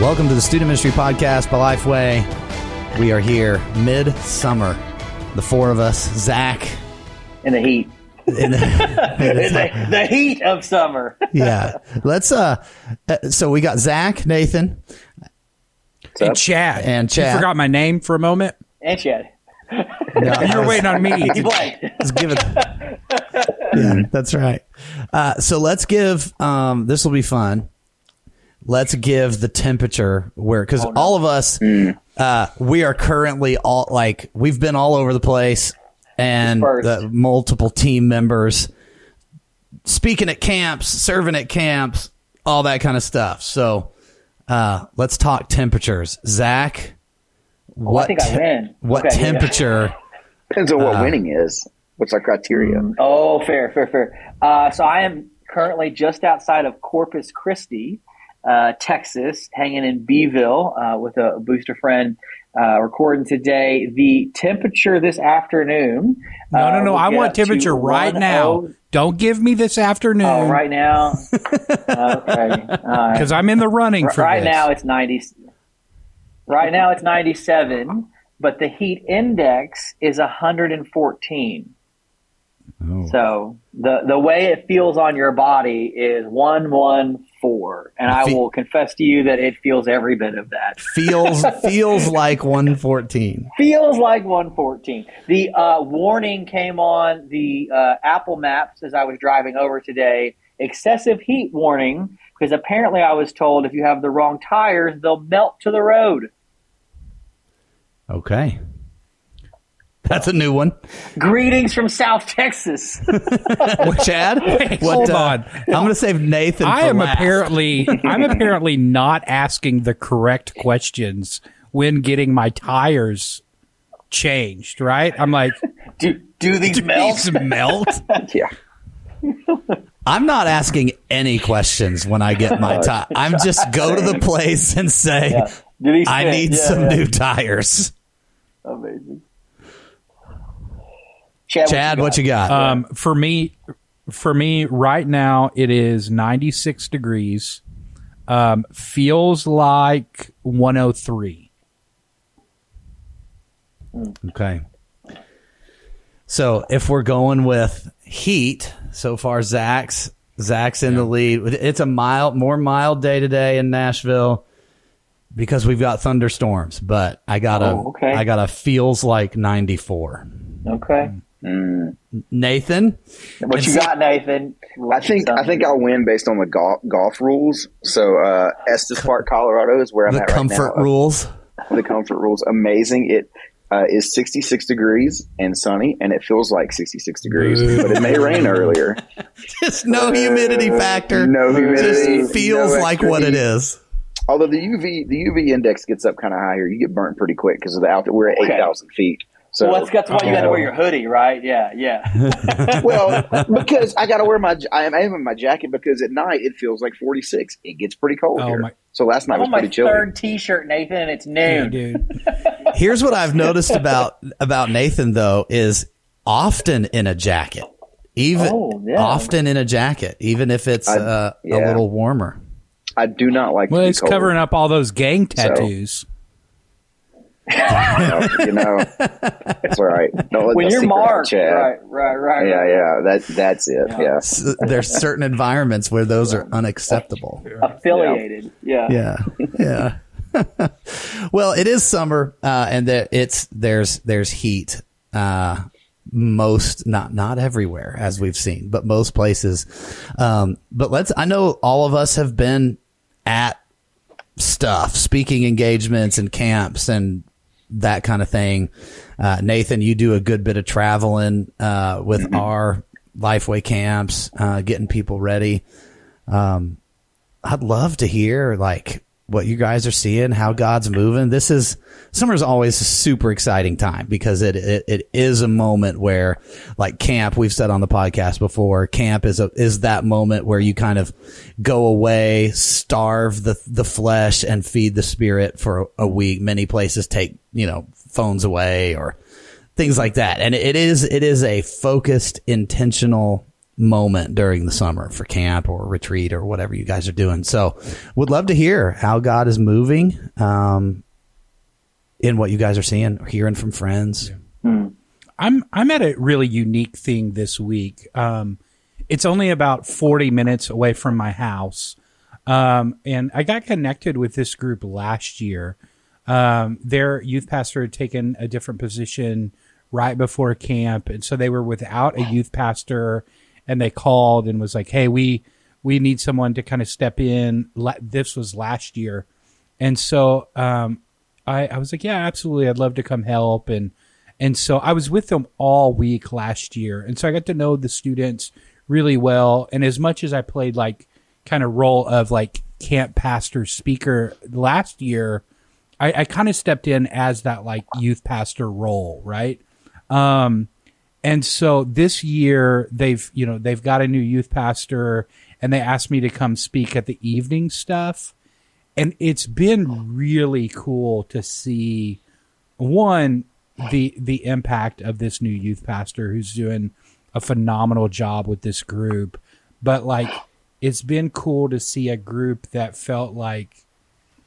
Welcome to the Student Ministry Podcast by Lifeway. We are here mid-summer. The four of us, Zach. In the heat. In the, In the, the heat of summer. yeah. Let's, uh, uh, so we got Zach, Nathan, And Chad. And Chad. You forgot my name for a moment. And Chad. No, You were waiting on me. You blanked. Let's give it. yeah, that's right. Uh, so let's give. Um, this will be fun. Let's give the temperature where because all of us, uh, we are currently all like we've been all over the place, and the multiple team members speaking at camps, serving at camps, all that kind of stuff. So uh, let's talk temperatures. Zach, what I think I te- win. what Okay, yeah. temperature? Depends on what Uh, winning is. What's our criteria? Oh, fair, fair, fair. Uh, so I am currently just outside of Corpus Christi, uh, Texas, hanging in Beeville uh, with a booster friend. Uh, recording today. The temperature this afternoon. No, uh, no, no. will I want temperature right 10 now. Don't give me this afternoon. Oh, right now. okay. Because I'm in the running for right this. now it's 90 right now it's 97 but the heat index is 114 so the the way it feels on your body is 114 and i Fe- will confess to you that it feels every bit of that. Feels feels like 114. feels like 114 the uh, warning came on the uh, apple maps as i was driving over today. Excessive heat warning because apparently i was told if you have the wrong tires they'll melt to the road. Okay. That's a new one. Greetings from South Texas. What, Chad? Wait, what, hold uh, on. I'm going to save Nathan. I for am last. apparently I'm apparently not asking the correct questions when getting my tires changed, right? I'm like, do do these melt? these melt? Yeah. I'm not asking any questions when I get my tire. I'm just go to the place and say, Yeah. I need Yeah, some yeah. new tires. Amazing. Chad, Chad, what you got? Um, for me, for me right now, it is 96 degrees. Um, feels like 103. Okay. So if we're going with heat, so far Zach's Zach's in the lead. It's a mild, more mild day today in Nashville because we've got thunderstorms. But I got a, Oh, okay. I got a feels like ninety four. Okay. Nathan, What you got, Nathan? I think I think I'll win based on the golf golf rules. So uh, Estes Park, Colorado is where I'm the at comfort right now. Comfort rules. The comfort rules, amazing. It uh, is 66 degrees and sunny, and it feels like 66 degrees, but it may rain earlier. Just no humidity factor. No humidity, It Just feels no like what it heat. is. Although the UV the UV index gets up kind of higher, you get burnt pretty quick because of the altitude. We're at Okay. 8,000 feet. So well, that's, that's why you got to wear your hoodie, right? Yeah, yeah. well, because I got to wear my I am I in my jacket because at night it feels like 46. It gets pretty cold Oh, here. my- So last night I'm was my pretty chilly. third T-shirt, Nathan, and it's Yeah, noon. dude. Here's what I've noticed about about Nathan though is often in a jacket. Even Oh, yeah. often in a jacket, even if it's I- uh, a little warmer. I do not like. Well, to be he's cold. covering up all those gang tattoos. No, you know, it's all right. Don't let When you're secret marked, right, right, right. Yeah, right. yeah. That that's it. Yeah. S- There's certain environments where those are unacceptable. Affiliated. Yeah. Yeah, yeah. well, it is summer, uh, and there, it's there's there's heat. Uh, most not not everywhere as we've seen, but most places. Um, but let's. I know all of us have been at stuff, speaking engagements and camps and that kind of thing. Uh, Nathan, you do a good bit of traveling uh, with our Lifeway camps, uh, getting people ready. Um, I'd love to hear like what you guys are seeing, how God's moving. This is summer's always a super exciting time because it, it it is a moment where like camp we've said on the podcast before camp is a is that moment where you kind of go away starve the the flesh and feed the spirit for a week many places take you know phones away or things like that and it is it is a focused intentional moment during the summer for camp or retreat or whatever you guys are doing. So, would love to hear how God is moving um, in what you guys are seeing, or hearing from friends. Hmm. I'm I'm at a really unique thing this week. Um, it's only about 40 minutes away from my house, um, and I got connected with this group last year. Um, their youth pastor had taken a different position right before camp, and so they were without a youth pastor, and they called and was like, "Hey, we we need someone to kind of step in." This was last year, and so um, I, I was like, "Yeah, absolutely, I'd love to come help." And and so I was with them all week last year, and so I got to know the students really well. And as much as I played like kind of role of like camp pastor speaker last year, I, I kind of stepped in as that like youth pastor role, right? Um, and so this year they've you know they've got a new youth pastor, and they asked me to come speak at the evening stuff, and it's been really cool to see one the the impact of this new youth pastor who's doing a phenomenal job with this group, but like it's been cool to see a group that felt like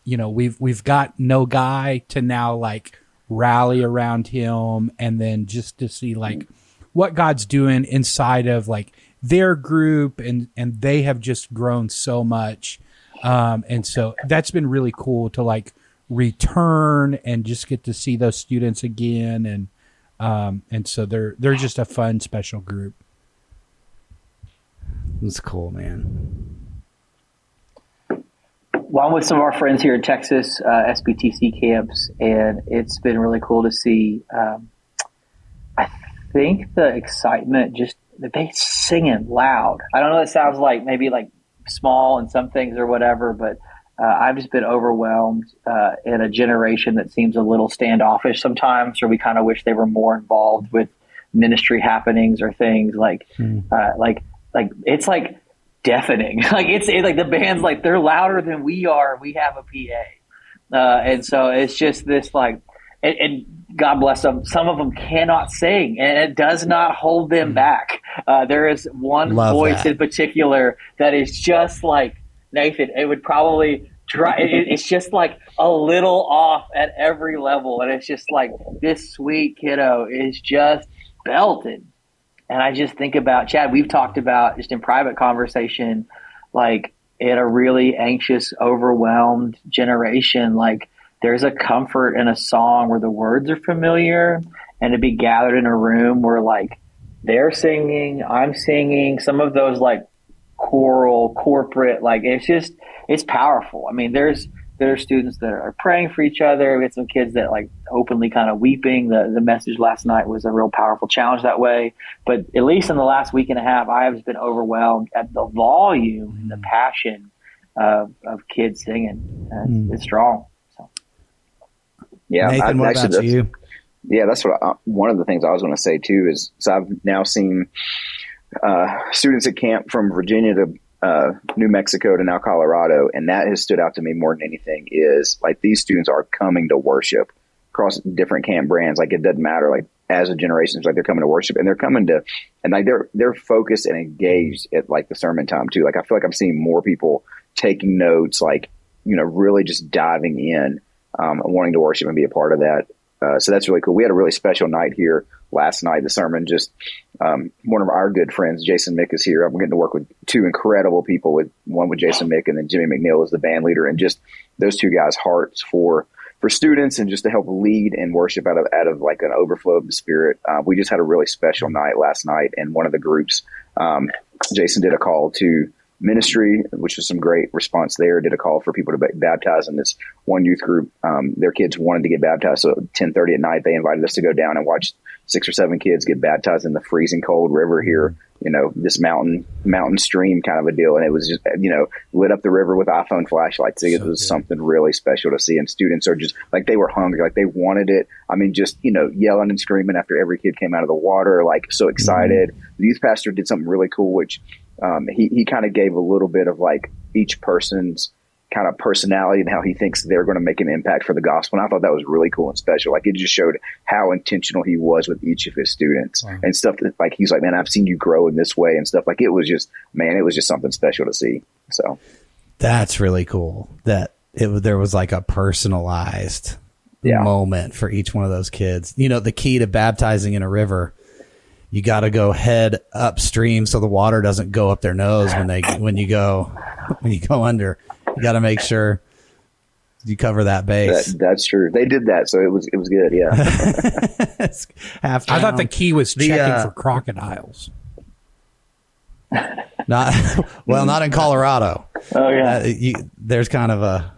you know we've we've got no guy to now like rally around him and then just to see like what God's doing inside of like their group and and they have just grown so much um and so that's been really cool to like return and just get to see those students again and um and so they're they're just a fun special group It's cool, man. Well, I'm with some of our friends here in Texas, uh, SBTC camps, and it's been really cool to see. Um, I think the excitement just they singing loud. I don't know. It sounds like maybe like small and some things or whatever, but uh, I've just been overwhelmed uh, in a generation that seems a little standoffish sometimes, or we kind of wish they were more involved with ministry happenings or things like uh, like like it's like deafening. like it's it, like the band's like they're louder than we are. We have a PA, uh, and so it's just this like, and, and God bless them. Some of them cannot sing, and it does not hold them back. Uh, there is one Love voice that. in particular that is just like Nathan. It would probably. Try, it, it's just like a little off at every level, and it's just like this sweet kiddo is just belted. And I just think about Chad, we've talked about just in private conversation, like in a really anxious, overwhelmed generation, like there's a comfort in a song where the words are familiar and to be gathered in a room where like they're singing, I'm singing, some of those like choral, corporate, like it's just, it's powerful. I mean, there's, there are students that are praying for each other. We had some kids that like openly kind of weeping. The the message last night was a real powerful challenge that way. But at least in the last week and a half, I have been overwhelmed at the volume and the passion of, of kids singing. Uh, it's, it's strong. Yeah, Nathan, what actually, about that's- you? Yeah, that's what I, one of the things I was going to say too is so I've now seen uh, students at camp from Virginia to uh, New Mexico to now Colorado, and that has stood out to me more than anything. Is like these students are coming to worship across different camp brands. Like it doesn't matter. Like as a generation, it's like they're coming to worship, and they're coming to, and like they're they're focused and engaged at like the sermon time too. Like I feel like I'm seeing more people taking notes, like you know, really just diving in, um, wanting to worship and be a part of that. Uh, so that's really cool. We had a really special night here last night. The sermon just um, one of our good friends, Jason Mick, is here. I'm getting to work with two incredible people. With one with Jason Mick, and then Jimmy McNeil is the band leader, and just those two guys' hearts for for students and just to help lead and worship out of out of like an overflow of the spirit. Uh, we just had a really special night last night, and one of the groups, um, Jason did a call to ministry, which was some great response there. Did a call for people to be baptized in this one youth group. Um, their kids wanted to get baptized, so at ten thirty at night they invited us to go down and watch six or seven kids get baptized in the freezing cold river here. You know, this mountain mountain stream kind of a deal, and it was just you know lit up the river with iPhone flashlights. It So was good. something really special to see, and students are just like they were hungry, like they wanted it. I mean, just you know, yelling and screaming after every kid came out of the water, like so excited. The youth pastor did something really cool, which um, he he kind of gave a little bit of like each person's kind of personality and how he thinks they're going to make an impact for the gospel. And I thought that was really cool and special. Like it just showed how intentional he was with each of his students wow. and stuff that like he's like, man, I've seen you grow in this way and stuff. Like it was just, man, it was just something special to see. So that's really cool that it there was like a personalized yeah. moment for each one of those kids. You know, the key to baptizing in a river you got to go head upstream so the water doesn't go up their nose when they when you go when you go under. You got to make sure you cover that base. That, that's true. They did that, so it was it was good. Yeah. Half I thought the key was checking the, uh, for crocodiles. Not well, not in Colorado. Oh yeah. Uh, you, there's kind of a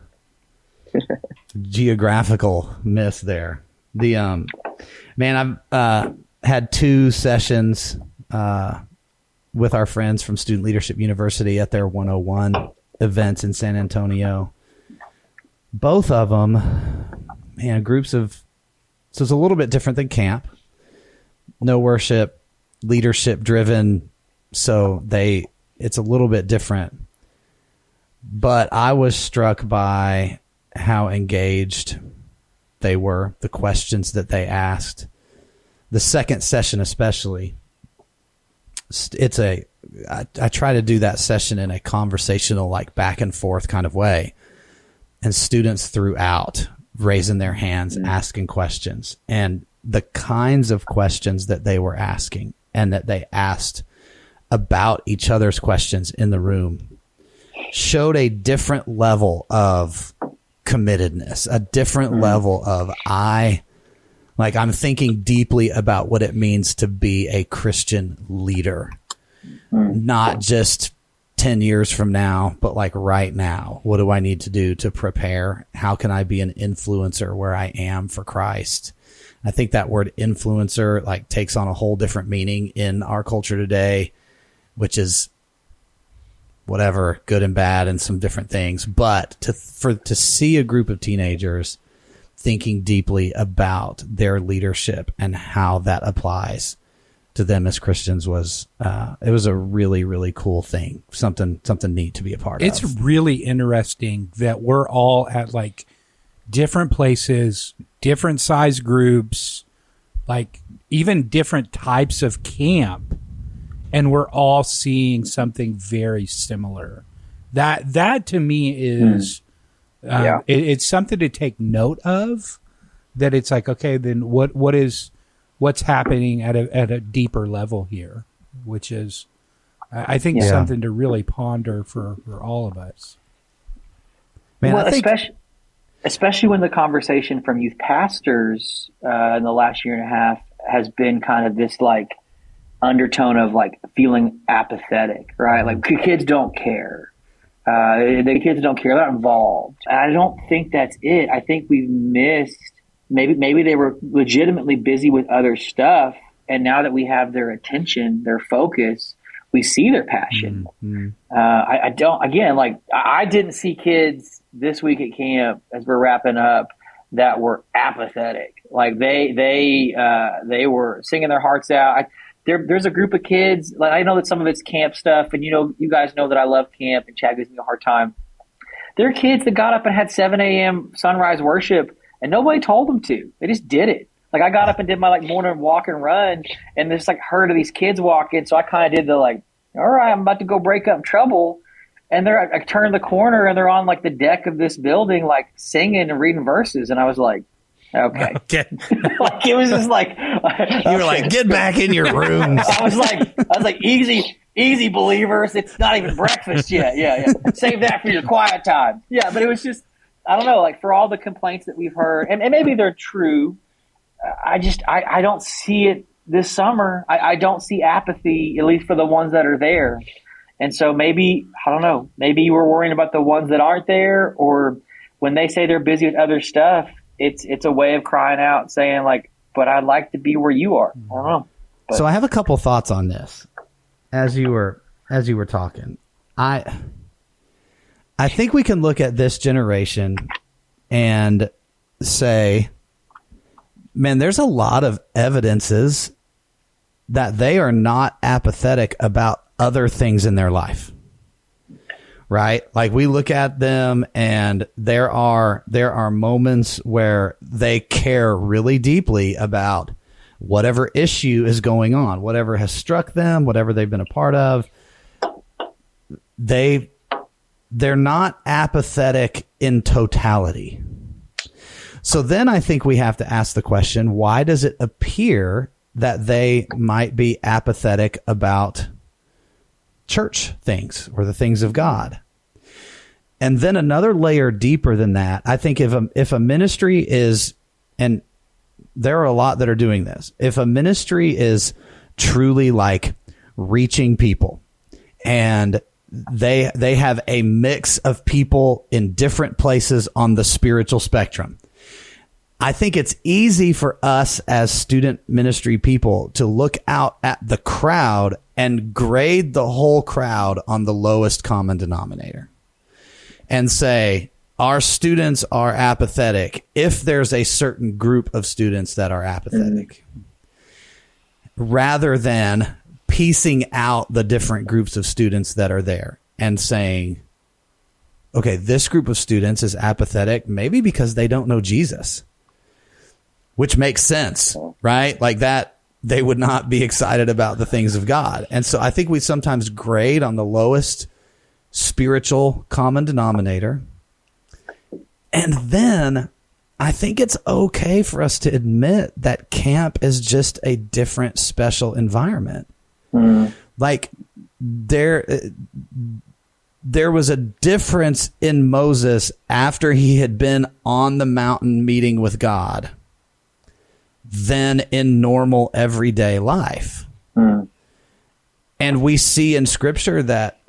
geographical miss there. The um, man, I've uh, had two sessions uh, with our friends from Student Leadership University at their 101 events in San Antonio. Both of them, man, groups of, so it's a little bit different than camp. No worship, leadership driven. So they, it's a little bit different. But I was struck by how engaged they were, the questions that they asked the second session especially it's a I, I try to do that session in a conversational like back and forth kind of way and students throughout raising their hands mm-hmm. asking questions and the kinds of questions that they were asking and that they asked about each other's questions in the room showed a different level of committedness a different mm-hmm. level of i like I'm thinking deeply about what it means to be a Christian leader, mm. not just 10 years from now, but like right now. What do I need to do to prepare? How can I be an influencer where I am for Christ? I think that word influencer like takes on a whole different meaning in our culture today, which is whatever, good and bad and some different things. But to, for, to see a group of teenagers thinking deeply about their leadership and how that applies to them as Christians was uh, it was a really really cool thing something something neat to be a part it's of. It's really interesting that we're all at like different places, different size groups, like even different types of camp and we're all seeing something very similar. That that to me is um, yeah. It, it's something to take note of. That it's like, okay, then what what is what's happening at a at a deeper level here, which is, I, I think, yeah. something to really ponder for for all of us. Man, well, think- especially especially when the conversation from youth pastors uh, in the last year and a half has been kind of this like undertone of like feeling apathetic, right? Like kids don't care. Uh, the kids don't care. They're not involved. I don't think that's it. I think we've missed maybe maybe they were legitimately busy with other stuff, and now that we have their attention, their focus, we see their passion. Mm-hmm. Uh, I, I, don't. Again, like I, I didn't see kids this week at camp as we're wrapping up that were apathetic. Like they they uh, they were singing their hearts out. I, there, there's a group of kids. Like I know that some of it's camp stuff, and you know, you guys know that I love camp, and Chad gives me a hard time. There are kids that got up and had 7 a.m. sunrise worship, and nobody told them to. They just did it. Like I got up and did my like morning walk and run, and there's like herd of these kids walking. So I kind of did the like, all right, I'm about to go break up trouble. And they're I turned the corner and they're on like the deck of this building, like singing and reading verses, and I was like, Okay. okay. like it was just like you were like, get back in your rooms. I was like, I was like, easy, easy, believers. It's not even breakfast yet. Yeah, yeah. Save that for your quiet time. Yeah, but it was just, I don't know, like for all the complaints that we've heard, and, and maybe they're true. I just, I, I don't see it this summer. I, I don't see apathy, at least for the ones that are there. And so maybe, I don't know, maybe you were worrying about the ones that aren't there, or when they say they're busy with other stuff, it's it's a way of crying out, saying like, "But I'd like to be where you are." Mm-hmm. I don't know. But. So I have a couple thoughts on this as you were as you were talking. I I think we can look at this generation and say, man, there's a lot of evidences that they are not apathetic about other things in their life right? Like we look at them and there are there are moments where they care really deeply about whatever issue is going on, whatever has struck them, whatever they've been a part of. They they're not apathetic in totality. So then I think we have to ask the question, why does it appear that they might be apathetic about church things or the things of God? And then another layer deeper than that, I think if a, if a ministry is, and there are a lot that are doing this, if a ministry is truly like reaching people and they they have a mix of people in different places on the spiritual spectrum. I think it's easy for us as student ministry people to look out at the crowd and grade the whole crowd on the lowest common denominator and say, our students are apathetic if there's a certain group of students that are apathetic mm-hmm. rather than piecing out the different groups of students that are there and saying okay this group of students is apathetic maybe because they don't know jesus which makes sense right like that they would not be excited about the things of god and so i think we sometimes grade on the lowest spiritual common denominator. And then I think it's okay for us to admit that camp is just a different special environment. Mm. Like there there was a difference in Moses after he had been on the mountain meeting with God than in normal everyday life. Mm. And we see in scripture that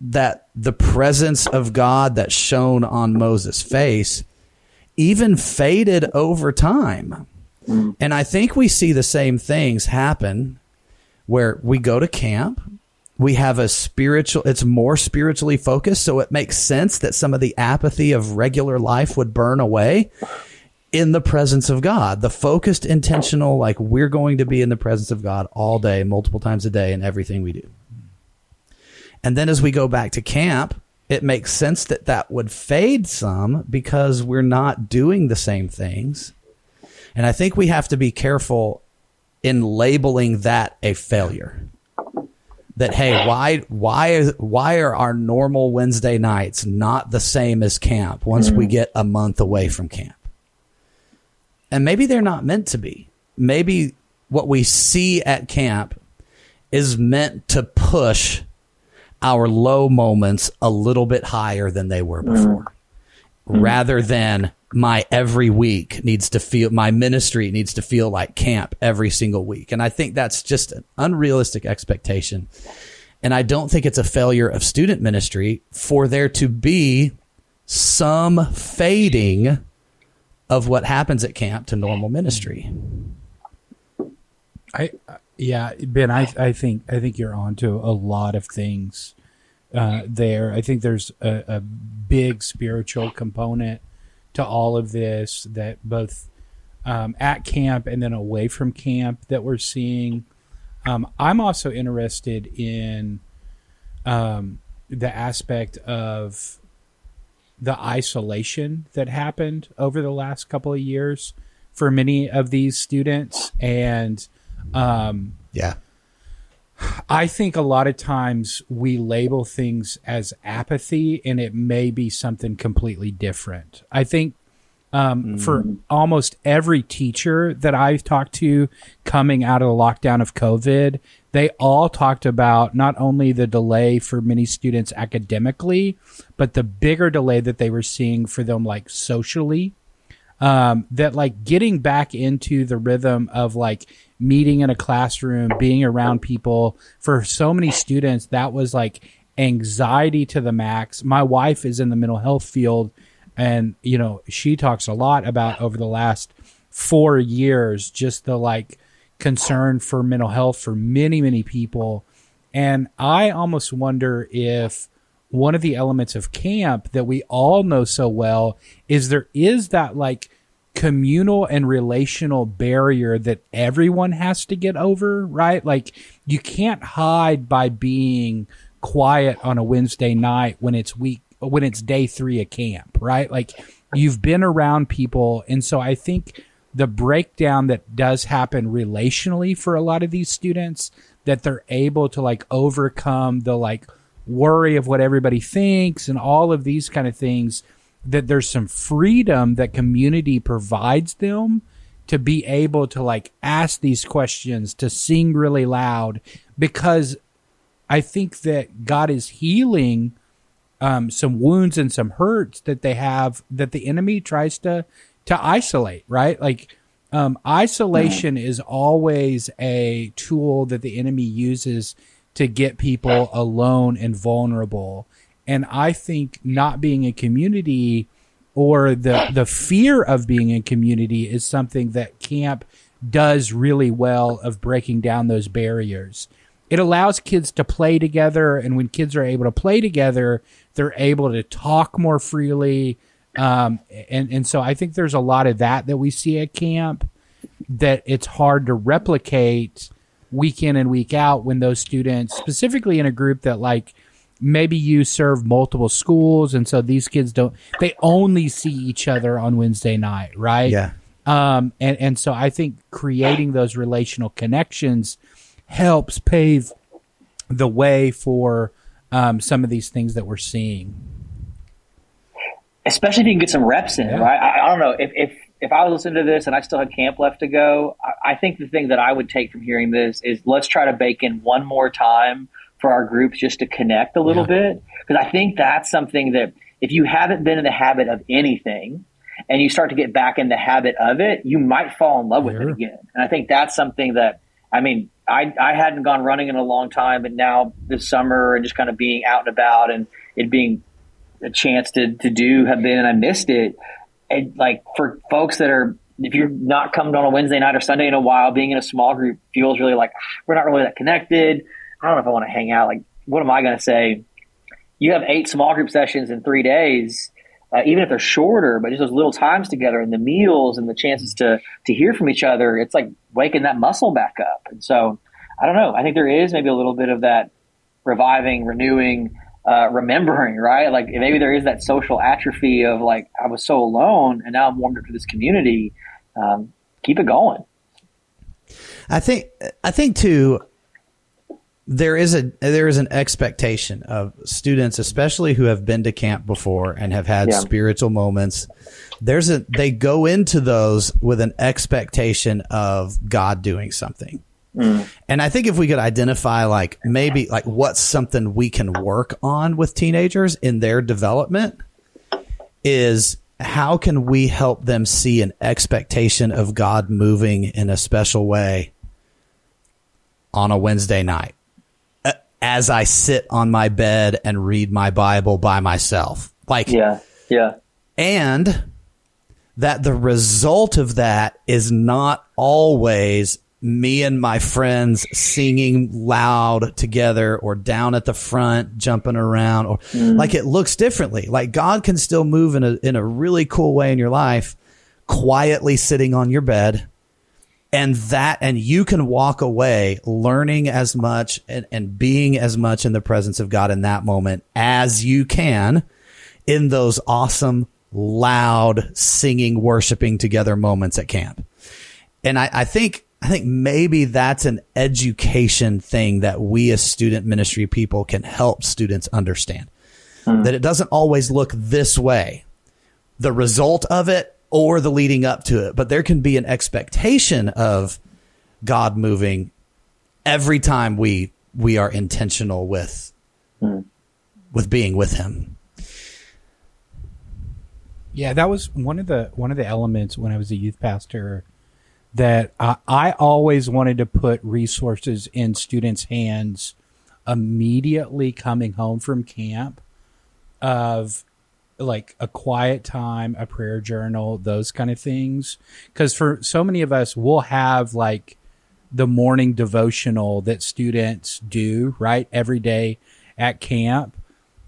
that the presence of God that shone on Moses' face even faded over time. Mm. And I think we see the same things happen where we go to camp, we have a spiritual it's more spiritually focused so it makes sense that some of the apathy of regular life would burn away in the presence of God. The focused intentional like we're going to be in the presence of God all day, multiple times a day in everything we do. And then as we go back to camp, it makes sense that that would fade some because we're not doing the same things. And I think we have to be careful in labeling that a failure. That hey, why why why are our normal Wednesday nights not the same as camp once mm-hmm. we get a month away from camp? And maybe they're not meant to be. Maybe what we see at camp is meant to push our low moments a little bit higher than they were before, mm-hmm. rather than my every week needs to feel my ministry needs to feel like camp every single week. And I think that's just an unrealistic expectation. And I don't think it's a failure of student ministry for there to be some fading of what happens at camp to normal ministry. I yeah, Ben, I I think I think you're onto a lot of things uh, there. I think there's a, a, big spiritual component to all of this that both um, at camp and then away from camp that we're seeing. Um, I'm also interested in um, the aspect of the isolation that happened over the last couple of years for many of these students and um, yeah I think a lot of times we label things as apathy and it may be something completely different. I think um, mm. for almost every teacher that I've talked to coming out of the lockdown of COVID, they all talked about not only the delay for many students academically, but the bigger delay that they were seeing for them, like socially. Um, that like getting back into the rhythm of like meeting in a classroom, being around people. For so many students, that was like anxiety to the max. My wife is in the mental health field, and you know she talks a lot about over the last four years just the like concern for mental health for many many people and i almost wonder if one of the elements of camp that we all know so well is there is that like communal and relational barrier that everyone has to get over, right? Like you can't hide by being quiet on a Wednesday night when it's week when it's day three of camp, right? Like you've been around people, and so I think the breakdown that does happen relationally for a lot of these students that they're able to like overcome the like worry of what everybody thinks and all of these kind of things that there's some freedom that community provides them to be able to like ask these questions to sing really loud because i think that god is healing um, some wounds and some hurts that they have that the enemy tries to to isolate right like um, isolation mm-hmm. is always a tool that the enemy uses to get people alone and vulnerable. And I think not being a community or the the fear of being in community is something that camp does really well of breaking down those barriers. It allows kids to play together, and when kids are able to play together, they're able to talk more freely. Um, and and so I think there's a lot of that that we see at camp that it's hard to replicate week in and week out when those students, specifically in a group that like maybe you serve multiple schools and so these kids don't they only see each other on Wednesday night, right? Yeah. Um and and so I think creating those relational connections helps pave the way for um, some of these things that we're seeing. Especially if you can get some reps in, yeah. right? I, I, don't know if, if if I was listening to this and I still had camp left to go, I, I think the thing that I would take from hearing this is let's try to bake in one more time for our groups just to connect a little yeah. bit. Because I think that's something that if you haven't been in the habit of anything and you start to get back in the habit of it, you might fall in love with it again. And I think that's something that, I mean, I, I hadn't gone running in a long time, but now this summer and just kind of being out and about and it being a chance to, to do have been, and I missed it and like for folks that are if you're not coming on a Wednesday night or Sunday in a while, being in a small group feels really like ah, we're not really that connected. I don't know if I want to hang out. Like, what am I going to say? You have eight small group sessions in three days, uh, even if they're shorter, but just those little times together and the meals and the chances to to hear from each other. It's like waking that muscle back up. And so, I don't know. I think there is maybe a little bit of that reviving, renewing uh, remembering, right? Like maybe there is that social atrophy of like I was so alone, and now I'm warmed up to this community. Um, keep it going. I think I think too. There is a there is an expectation of students, especially who have been to camp before and have had yeah. spiritual moments. There's a they go into those with an expectation of God doing something. Mm. And I think if we could identify like maybe like what's something we can work on with teenagers in their development is how can we help them see an expectation of God moving in a special way on a Wednesday night as I sit on my bed and read my Bible by myself. Like Yeah. Yeah. And that the result of that is not always me and my friends singing loud together or down at the front jumping around or mm. like it looks differently like god can still move in a in a really cool way in your life quietly sitting on your bed and that and you can walk away learning as much and, and being as much in the presence of god in that moment as you can in those awesome loud singing worshiping together moments at camp and I, I think I think maybe that's an education thing that we as student ministry people can help students understand. Hmm. That it doesn't always look this way, the result of it or the leading up to it, but there can be an expectation of God moving every time we we are intentional with hmm. with being with him. Yeah, that was one of the one of the elements when I was a youth pastor that I, I always wanted to put resources in students' hands immediately coming home from camp of like a quiet time, a prayer journal, those kind of things. Because for so many of us, we'll have like the morning devotional that students do, right? Every day at camp.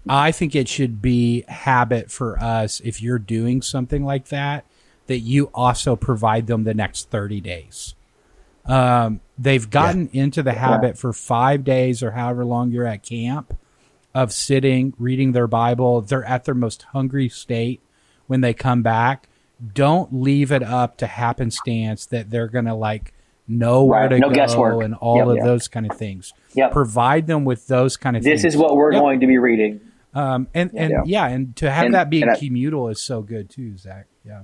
I think it should be habit for us if you're doing something like that that you also provide them the next 30 days. Um, they've gotten yeah. into the habit yeah. for five days or however long you're at camp of sitting, reading their Bible. They're at their most hungry state when they come back. Don't leave it up to happenstance that they're going to like know where to No go guesswork. and all Yep. of Yep. those kind of things. Yep. Provide them with those kind of This things. This is what we're Yep. going to be reading. Um, and and Yeah. yeah. and to have And- that be I- communal is so good too, Zach. Yeah.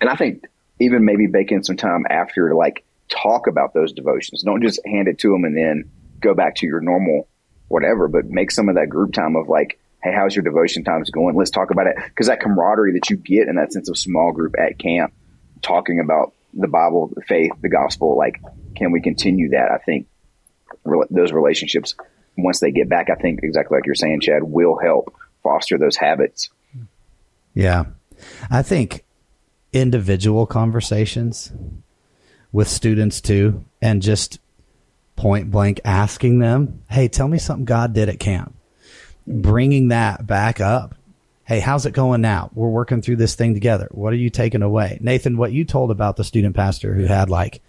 And I think even maybe bake in some time after to like talk about those devotions. Don't just hand it to them and then go back to your normal whatever, but make some of that group time of like, hey, how's your devotion times going? Let's talk about it. Because that camaraderie that you get in that sense of small group at camp, talking about the Bible, the faith, the gospel, like, can we continue that? I think rela- those relationships, once they get back, I think exactly like you're saying, Chad, will help foster those habits. Yeah. I think individual conversations with students too, and just point blank asking them, Hey, tell me something God did at camp. Bringing that back up. Hey, how's it going now? We're working through this thing together. What are you taking away? Nathan, what you told about the student pastor who had like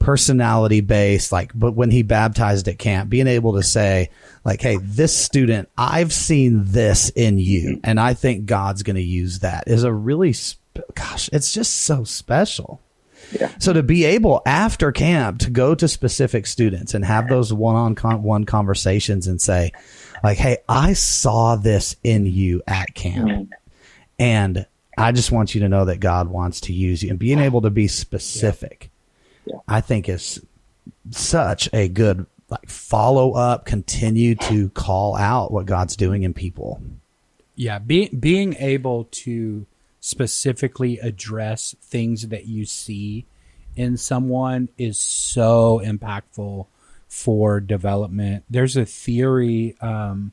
personality based, like, but when he baptized at camp, being able to say, like, hey, this student, I've seen this in you, and I think God's going to use that is a really, sp- gosh, it's just so special. Yeah. So to be able after camp to go to specific students and have those one on one conversations and say, like, hey, I saw this in you at camp. Mm-hmm. And I just want you to know that God wants to use you and being able to be specific, Yeah. I think is such a good like follow up, continue to call out what God's doing in people. Yeah, being being able to specifically address things that you see in someone is so impactful for development. There's a theory. Um,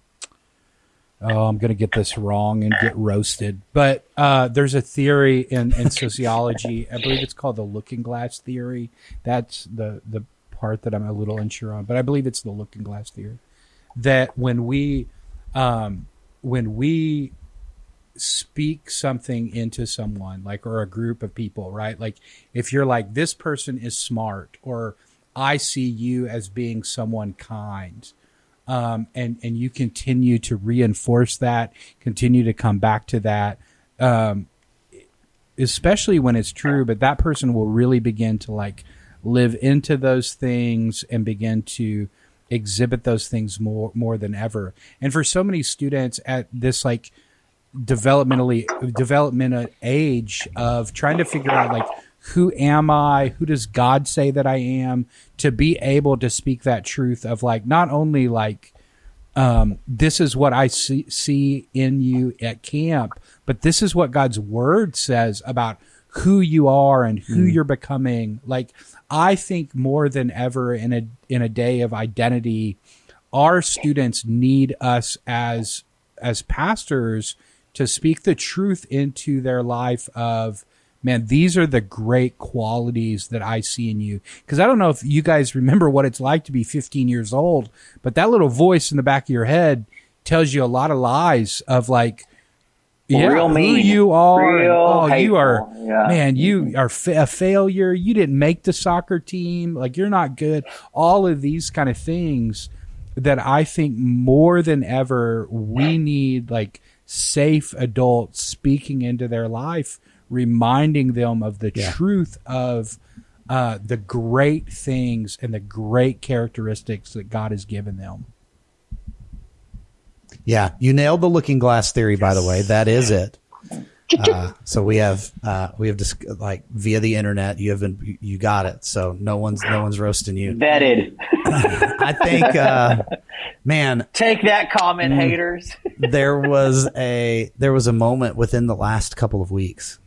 oh, I'm going to get this wrong and get roasted, but uh, there's a theory in, in sociology. I believe it's called the Looking Glass theory. That's the the part that I'm a little unsure on, but I believe it's the Looking Glass theory. That when we um, when we speak something into someone like or a group of people right? Like if you're like this person is smart or i see you as being someone kind um, and and you continue to reinforce that continue to come back to that um, especially when it's true but that person will really begin to like live into those things and begin to exhibit those things more more than ever. And for so many students at this like developmentally developmental age of trying to figure out like who am I? Who does God say that I am? To be able to speak that truth of like not only like um, this is what I see, see in you at camp, but this is what God's word says about who you are and who you're becoming. Like I think more than ever in a in a day of identity, our students need us as as pastors to speak the truth into their life of man these are the great qualities that i see in you. Because i don't know if you guys remember what it's like to be 15 years old but that little voice in the back of your head tells you a lot of lies of like yeah, Real who you are and, oh you are Yeah. man you are fa- a failure. You didn't make the soccer team. Like you're not good. All of these kind of things that I think more than ever we need like safe adults speaking into their life, reminding them of the Yeah. truth of uh, the great things and the great characteristics that God has given them. Yeah, you nailed the looking glass theory. By the way, that is it. Uh, so we have uh, we have just like via the internet. You have been you got it. So no one's no one's roasting you. Vetted. I think, uh, man, Take that comment, Mm. haters. there was a there was a moment within the last couple of weeks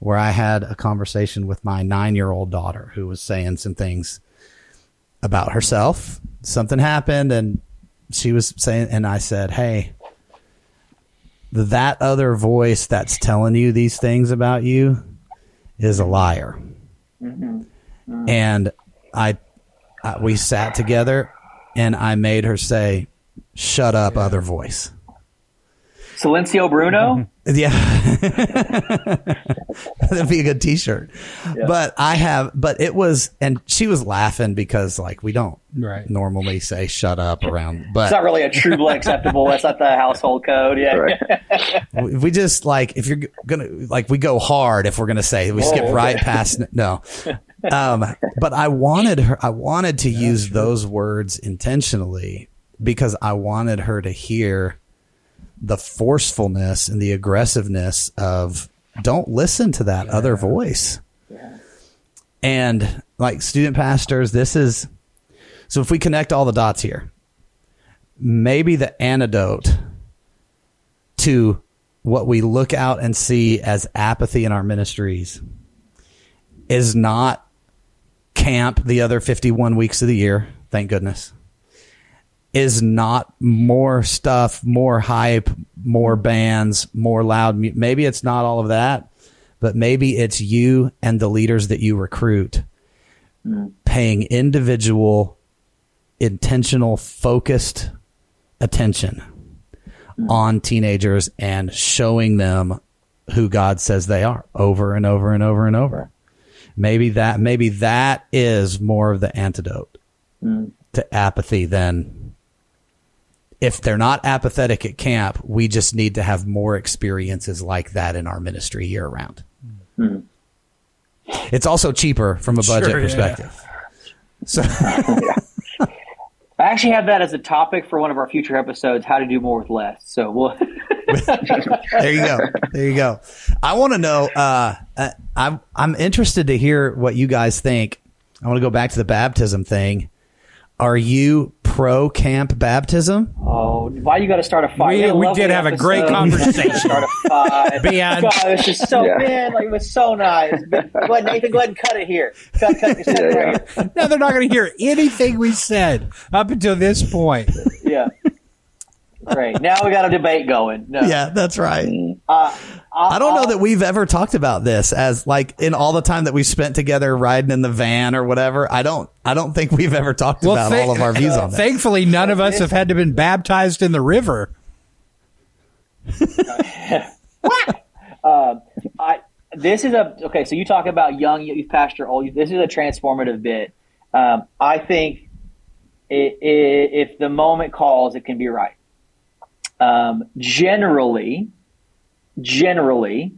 where I had a conversation with my nine year old daughter who was saying some things about herself. Something happened, and she was saying, and I said, "Hey." That other voice that's telling you these things about you is a liar. And I, I, we sat together and I made her say, shut up, other voice. Silencio Bruno. Yeah, that'd be a good T-shirt. Yeah. But I have, but it was, and she was laughing because like we don't Right. normally say "shut up" around, but It's not really a true acceptable. That's not the household code. Yeah. Right. we we just like if you're gonna like we go hard if we're gonna say we oh, skip Oh, okay. right past no um but i wanted her i wanted to use those words intentionally because i wanted her to hear the forcefulness and the aggressiveness of don't listen to that other voice. And like student pastors this is so if we connect all the dots here maybe the antidote to what we look out and see as apathy in our ministries is not camp the other 51 weeks of the year, thank goodness, is not more stuff, more hype, more bands, more loud. Maybe it's not all of that, but maybe it's you and the leaders that you recruit paying individual, intentional, focused attention on teenagers and showing them who God says they are over and over and over and over. Maybe that maybe that is more of the antidote hmm. to apathy than if they're not apathetic at camp, we just need to have more experiences like that in our ministry year round. Hmm. It's also cheaper from a budget Sure, yeah. perspective. So I actually have that as a topic for one of our future episodes: how to do more with less. So we'll. there you go. There you go. I want to know. Uh, uh, I'm I'm interested to hear what you guys think. I want to go back to the baptism thing. Are you pro camp baptism? Oh, why you got to start a fight? We- had we did have a great conversation. start a fight. Ben. God, it was so Yeah. man, like it was so nice. But go ahead, Nathan, go ahead and cut it here. Cut, cut, cut it Yeah, right yeah. here. Now they're not going to hear anything we said up until this point. Yeah. Great. Now we got a debate going. No. Yeah, that's right. Uh, I'll, I don't know I'll- that we've ever talked about this as like in all the time that we've spent together riding in the van or whatever. I don't. I don't think we've ever talked about thank- all of our views on that. Thankfully, none of us have had to been baptized in the river. I this is a okay. So you talk about young youth pastor, old. This is a transformative bit. Um, I think i i if the moment calls, it can be right. Um, generally, generally,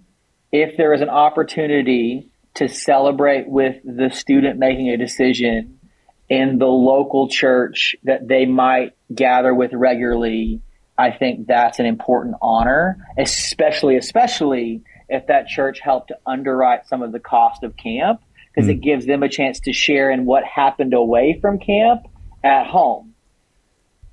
if there is an opportunity to celebrate with the student making a decision in the local church that they might gather with regularly, I think that's an important honor, especially, especially if that church helped to underwrite some of the cost of camp, because it hmm. gives them a chance to share in what happened away from camp at home.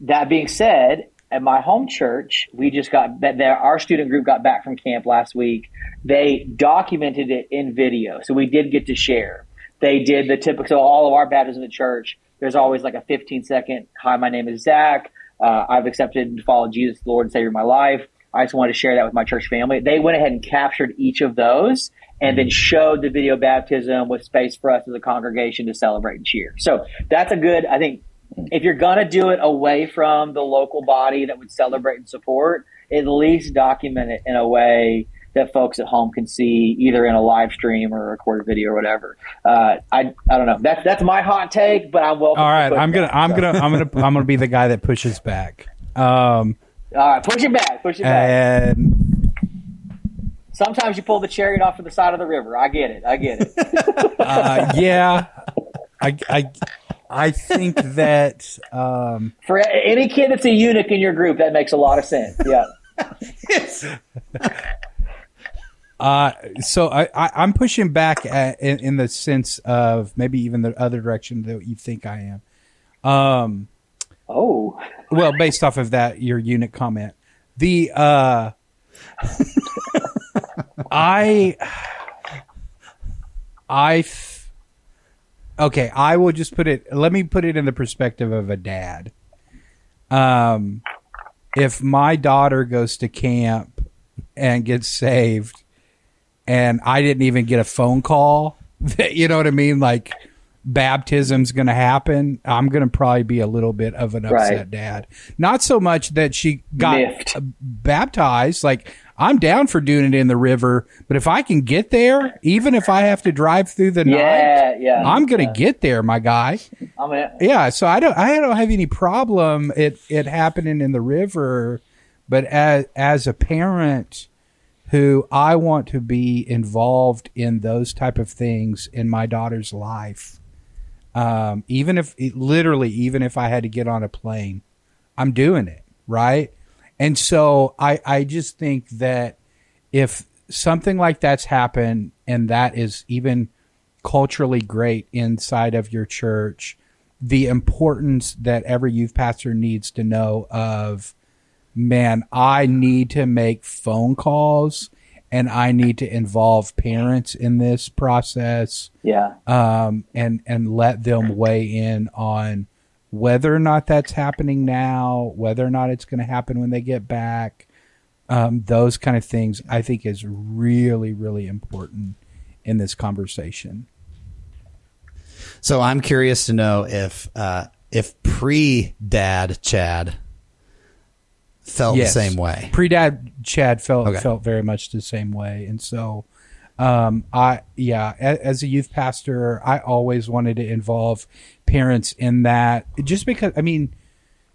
That being said, at my home church, we just got that our student group got back from camp last week. They documented it in video, so we did get to share. They did the typical. So all of our baptisms in the church, there's always like a 15 second. Hi, my name is Zach. Uh, I've accepted to follow Jesus, the Lord and Savior of my life. I just wanted to share that with my church family. They went ahead and captured each of those and then showed the video baptism with space for us as a congregation to celebrate and cheer. So that's a good, I think, if you're going to do it away from the local body that would celebrate and support, at least document it in a way that folks at home can see either in a live stream or a recorded video or whatever. Uh, I, I don't know. That's, that's my hot take, but I'm welcome. All to right, I'm gonna. I'm gonna, I'm gonna, I'm gonna be the guy that pushes back. Um, All right, push it back, push it back. and Sometimes you pull the chariot off to the side of the river. I get it. I get it. uh, yeah, I, I, I think that um, For any kid that's a eunuch in your group, that makes a lot of sense. Yeah. Uh, so I, I, I'm pushing back at, in, in the sense of maybe even the other direction that you think I am. Um, Oh. well, based off of that, your eunuch comment, the uh, I, I, th- okay, I will just put it. Let me put it in the perspective of a dad. Um, if my daughter goes to camp and gets saved, and I didn't even get a phone call, that, you know what I mean? Like baptism's going to happen, I'm going to probably be a little bit of an upset Right. dad. Not so much that she got Miffed. baptized. Like I'm down for doing it in the river, but if I can get there, even if I have to drive through the night, Yeah, yeah. I'm going to get there, my guy. I'm gonna, Yeah, so I don't I don't have any problem it it happening in the river, but as as a parent who I want to be involved in those type of things in my daughter's life, um, even if literally even if I had to get on a plane, I'm doing it right. And so I I just think that if something like that's happened and that is even culturally great inside of your church, the importance that every youth pastor needs to know of, man, I need to make phone calls and I need to involve parents in this process yeah, um, and and let them weigh in on whether or not that's happening now, whether or not it's going to happen when they get back. Um, those kind of things I think is really really important in this conversation. So I'm curious to know if uh, if pre dad Chad felt Yes. the same way. Pre-dad Chad felt Okay. felt very much the same way, and so um, I yeah, as a youth pastor, I always wanted to involve parents in that, just because I mean,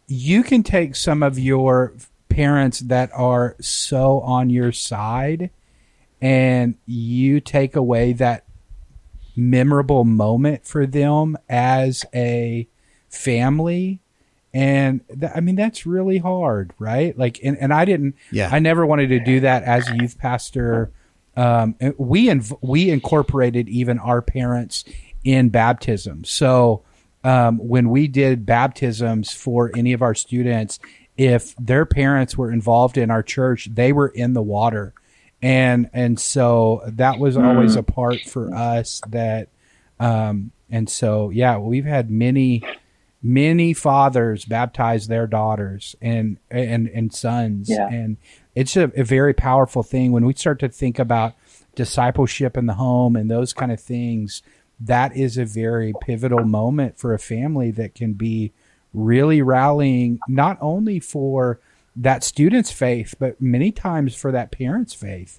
you can take some of your parents that are so on your side, and you take away that memorable moment for them as a family and th- i mean that's really hard right like and, and i didn't Yeah. i never wanted to do that as a youth pastor um, we inv- we incorporated even our parents in baptism. So um, when we did baptisms for any of our students if their parents were involved in our church they were in the water. And and so that was always a part for us that um and so yeah we've had many many fathers baptize their daughters and and and sons. Yeah. and it's a, a very powerful thing. When we start to think about discipleship in the home and those kind of things that is a very pivotal moment for a family that can be really rallying not only for that student's faith but many times for that parent's faith.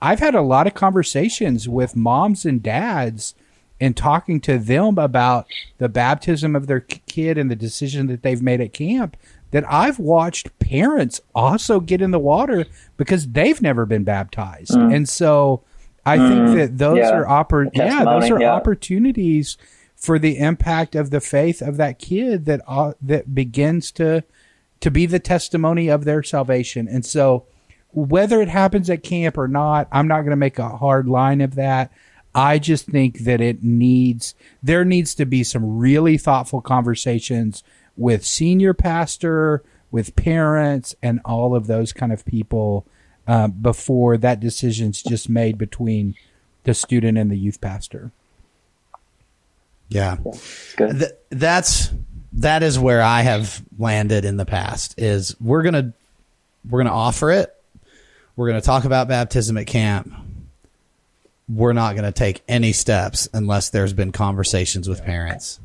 I've had a lot of conversations with moms and dads and talking to them about the baptism of their kid and the decision that they've made at camp that I've watched parents also get in the water because they've never been baptized. And so I think that those Yeah. are oppor- yeah, those are yeah. opportunities for the impact of the faith of that kid that uh, that begins to to be the testimony of their salvation. And so whether it happens at camp or not, I'm not going to make a hard line of that. I just think that it needs there needs to be some really thoughtful conversations with senior pastor, with parents, and all of those kind of people uh, before that decision's just made between the student and the youth pastor. Yeah. Th- that's that is where I have landed in the past is we're going to we're going to offer it. We're going to talk about baptism at camp. We're not going to take any steps unless there's been conversations with parents.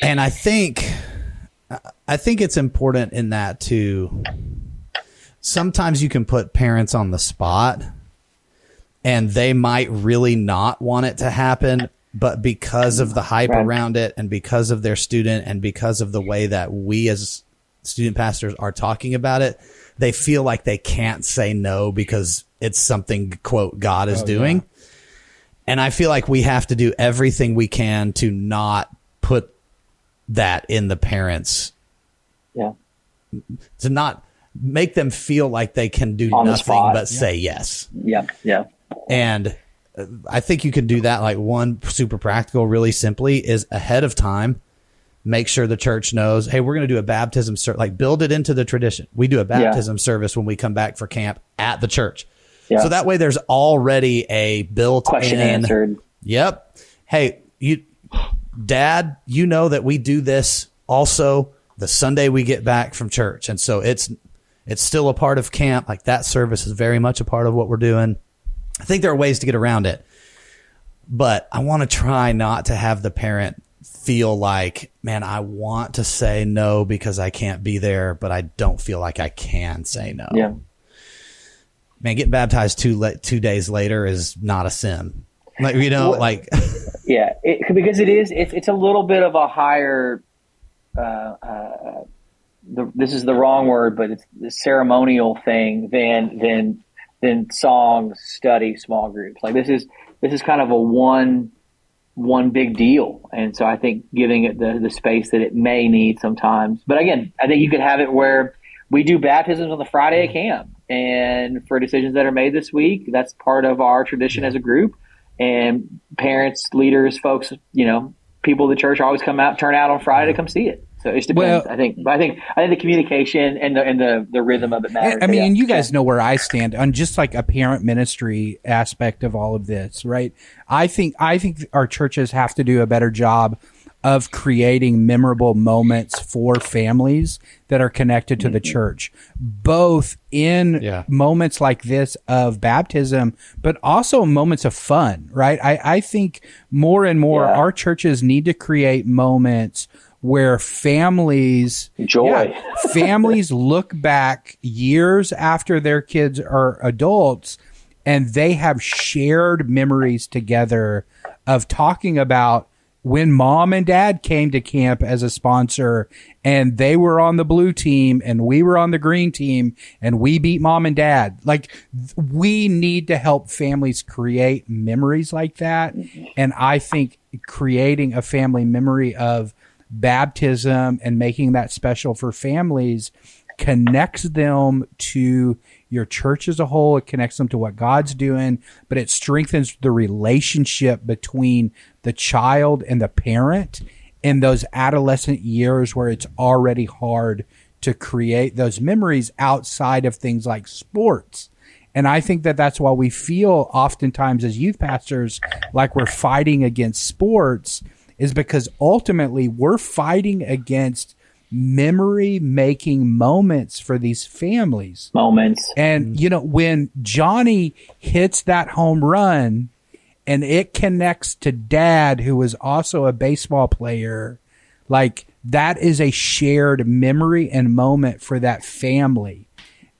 And I think I think it's important in that to sometimes you can put parents on the spot and they might really not want it to happen but because of the hype Right. around it and because of their student and because of the way that we as student pastors are talking about it they feel like they can't say no because it's something quote god is oh, doing and i feel like we have to do everything we can to not put that in the parents Yeah. to not make them feel like they can do On nothing spot. but say yes Yeah. Yeah. and uh, I think you can do that like one super practical, really simply is ahead of time. Make sure the church knows, hey, we're going to do a baptism service. Like build it into the tradition. We do a baptism service when we come back for camp at the church. Yeah. So that way there's already a built Question in. answered. Yep. Hey, you, dad, you know that we do this also the Sunday we get back from church. And so it's, it's still a part of camp. Like that service is very much a part of what we're doing. I think there are ways to get around it. but I want to try not to have the parent feel like, man, I want to say no because I can't be there, but I don't feel like I can say no. Yeah. Man, getting baptized two le- two days later is not a sin. Like you know, What- like Yeah, it, because it is. It's it's a little bit of a higher. Uh, uh, the, this is the wrong word, but it's the ceremonial thing than than than song study small groups. Like this is this is kind of a one one big deal, and so I think giving it the the space that it may need sometimes. But again, I think you could have it where we do baptisms on the Friday at camp, and for decisions that are made this week, that's part of our tradition as a group and parents, leaders, folks, you know, people of the church always come out, turn out on Friday to come see it. So it depends. Well- I think, but I think, I think the communication and the and the, the rhythm of it matters. I mean, Yeah. and you guys know where I stand on just like a parent ministry aspect of all of this, right? I think I think our churches have to do a better job of creating memorable moments for families that are connected to the mm-hmm. church, both in Yeah. moments like this of baptism, but also moments of fun, right? I, I think more and more Yeah. our churches need to create moments where families Joy. families look back years after their kids are adults and they have shared memories together of talking about when mom and dad came to camp as a sponsor and they were on the blue team and we were on the green team and we beat mom and dad. Like we need to help families create memories like that. Mm-hmm. And I think creating a family memory of baptism and making that special for families connects them to your church as a whole. It connects them to what God's doing, but it strengthens the relationship between the child and the parent in those adolescent years where it's already hard to create those memories outside of things like sports. And I think that that's why we feel oftentimes as youth pastors like we're fighting against sports is because ultimately we're fighting against memory making moments for these families. moments. And you know, when Johnny hits that home run and it connects to dad who was also a baseball player, like that is a shared memory and moment for that family.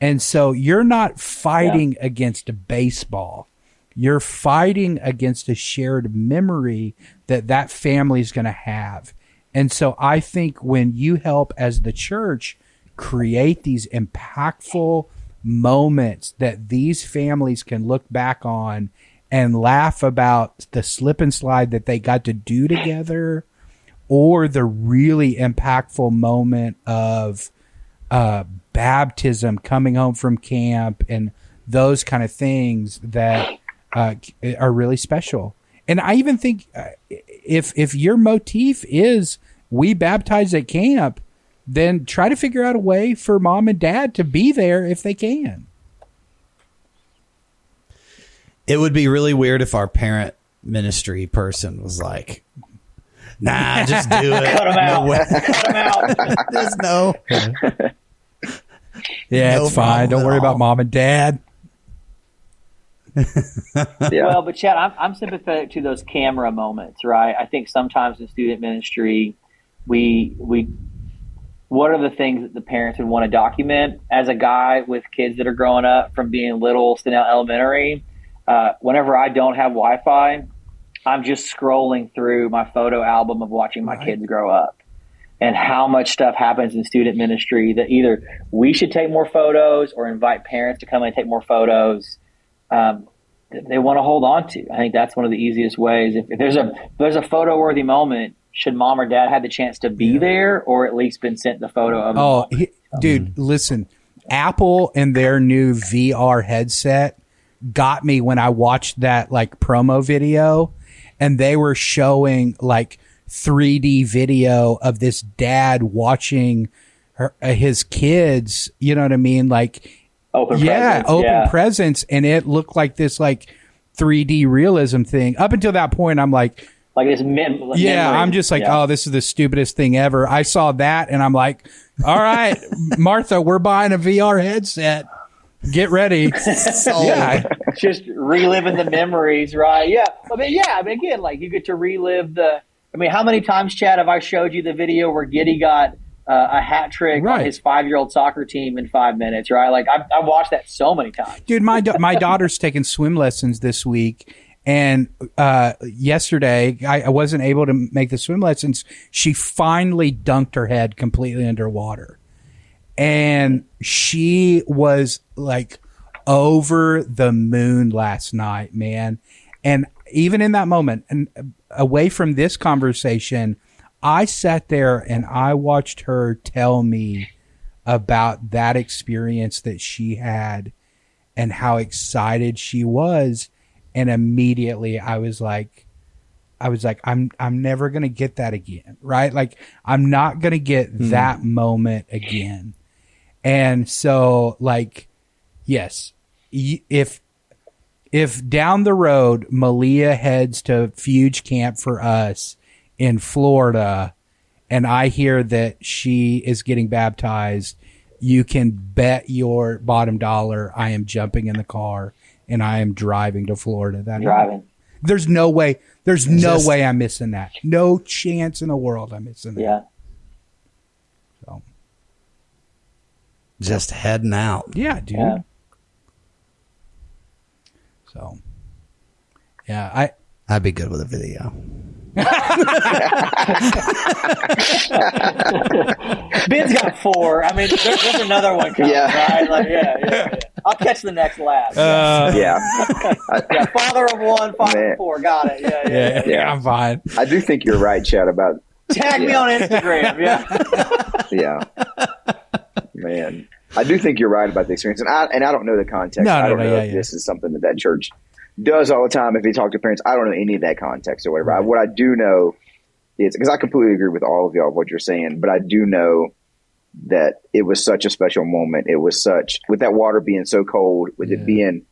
And so you're not fighting against baseball. You're fighting against a shared memory that that family is going to have. And so I think when you help as the church create these impactful moments that these families can look back on and laugh about the slip and slide that they got to do together or the really impactful moment of uh, baptism, coming home from camp, and those kind of things that uh, are really special. And I even think uh, if if your motif is we baptize at camp, then try to figure out a way for mom and dad to be there if they can. It would be really weird if our parent ministry person was like, "Nah, just do it. Cut 'em out. No way. Cut 'em out. There's no." Yeah, No it's fine. Don't worry all. about mom and dad. Yeah. Well, but Chad, I'm, I'm sympathetic to those camera moments, right? I think sometimes in student ministry, we we what are the things that the parents would want to document? As a guy with kids that are growing up from being little to now elementary, uh, whenever I don't have Wi-Fi, I'm just scrolling through my photo album of watching my kids grow up. And how much stuff happens in student ministry that either we should take more photos or invite parents to come and take more photos. Um, they want to hold on to. I think that's one of the easiest ways. If, if there's a if there's a photo worthy moment, should mom or dad have the chance to be there or at least been sent the photo of? Oh, he, dude, listen. Apple and their new VR headset got me when I watched that like promo video and they were showing like 3D video of this dad watching her, uh, his kids, you know what I mean? Like open yeah, presence, open yeah. presence and it looked like this like 3D realism thing. Up until that point I'm like like this. Mem- yeah, memory. I'm just like, Yeah. oh, this is the stupidest thing ever. I saw that and I'm like, all right, Martha, we're buying a VR headset. Get ready. yeah. Just reliving the memories, right? Yeah. I mean, yeah. I mean, again, like you get to relive the. I mean, how many times, Chad, have I showed you the video where Giddy got uh, a hat trick Right. on his five-year-old soccer team in five minutes? Right? Like I've, I've watched that so many times. Dude, my da- my daughter's taking swim lessons this week, and uh, yesterday I, I wasn't able to make the swim lessons. She finally dunked her head completely underwater, and she was like over the moon last night, man. And even in that moment, and away from this conversation, I sat there and I watched her tell me about that experience that she had and how excited she was. And immediately I was like I was like I'm I'm never going to get that again right? Like I'm not going to get hmm. that moment again. And so like yes if if down the road Malia heads to Fuge Camp for us in Florida and I hear that she is getting baptized, you can bet your bottom dollar I am jumping in the car and I am driving to Florida. That night. Driving. There's no way. There's no Just- way I'm missing that. No chance in the world I'm missing that. Yeah. So, Just heading out. yeah, dude. Yeah. So, yeah, I I'd be good with a video. Ben's got four. I mean, there, there's another one coming, Yeah. right? Like, yeah, yeah, yeah. I'll catch the next lap. uh, yeah. yeah, father of one, father Man. of four. Got it. Yeah, yeah. yeah, yeah. Yeah. I'm fine. I do think you're right, Chad, about Tag me on Instagram. Yeah. yeah. Man, I do think you're right about the experience, and I and I don't know the context. No, I no, don't no, know yeah, if yeah. this is something that that church does all the time. If they talk to parents, I don't know any of that context or whatever. I, what I do know is because I completely agree with all of y'all what you're saying, but I do know that it was such a special moment. It was such with that water being so cold, with Yeah. it being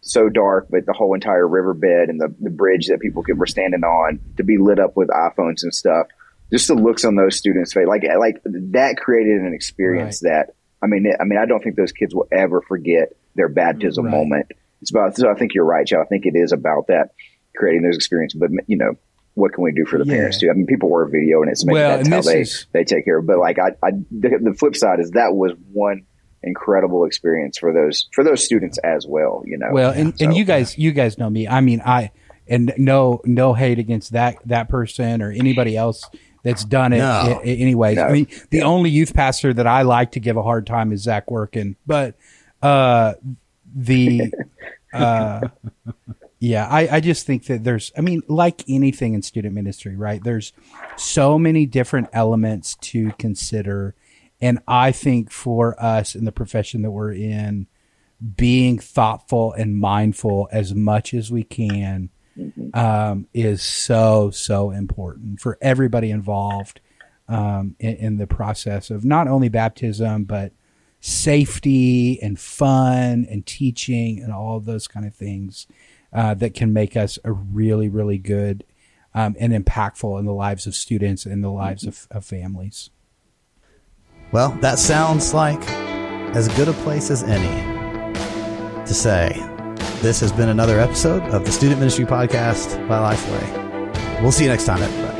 so dark, but the whole entire riverbed and the, the bridge that people could, were standing on to be lit up with iPhones and stuff. Just the looks on those students' face, like like that created an experience that I mean, I mean, I don't think those kids will ever forget their baptism Right. moment. It's about. So I think you're right, Joe. I think it is about that creating those experiences. But you know, what can we do for the Yeah. parents too? I mean, people were a video, and it's maybe Well, that's how they is- they take care of. But like, I, I the, the flip side is that was one incredible experience for those for those students as well. You know, Well, and, and you guys, you guys know me. I mean, I and no, no hate against that that person or anybody else that's done it. No. i- anyways, No. I mean, the only youth pastor that I like to give a hard time is Zach Workin, but uh, the uh, yeah, I, I just think that there's, I mean, like anything in student ministry, right? There's so many different elements to consider. And I think for us in the profession that we're in, being thoughtful and mindful as much as we can um, is so, so important for everybody involved um, in, in the process of not only baptism, but safety and fun and teaching and all those kind of things uh, that can make us a really, really good um, and impactful in the lives of students and the lives of, of families. Well, that sounds like as good a place as any to say this has been another episode of the Student Ministry Podcast by Lifeway. We'll see you next time, everybody.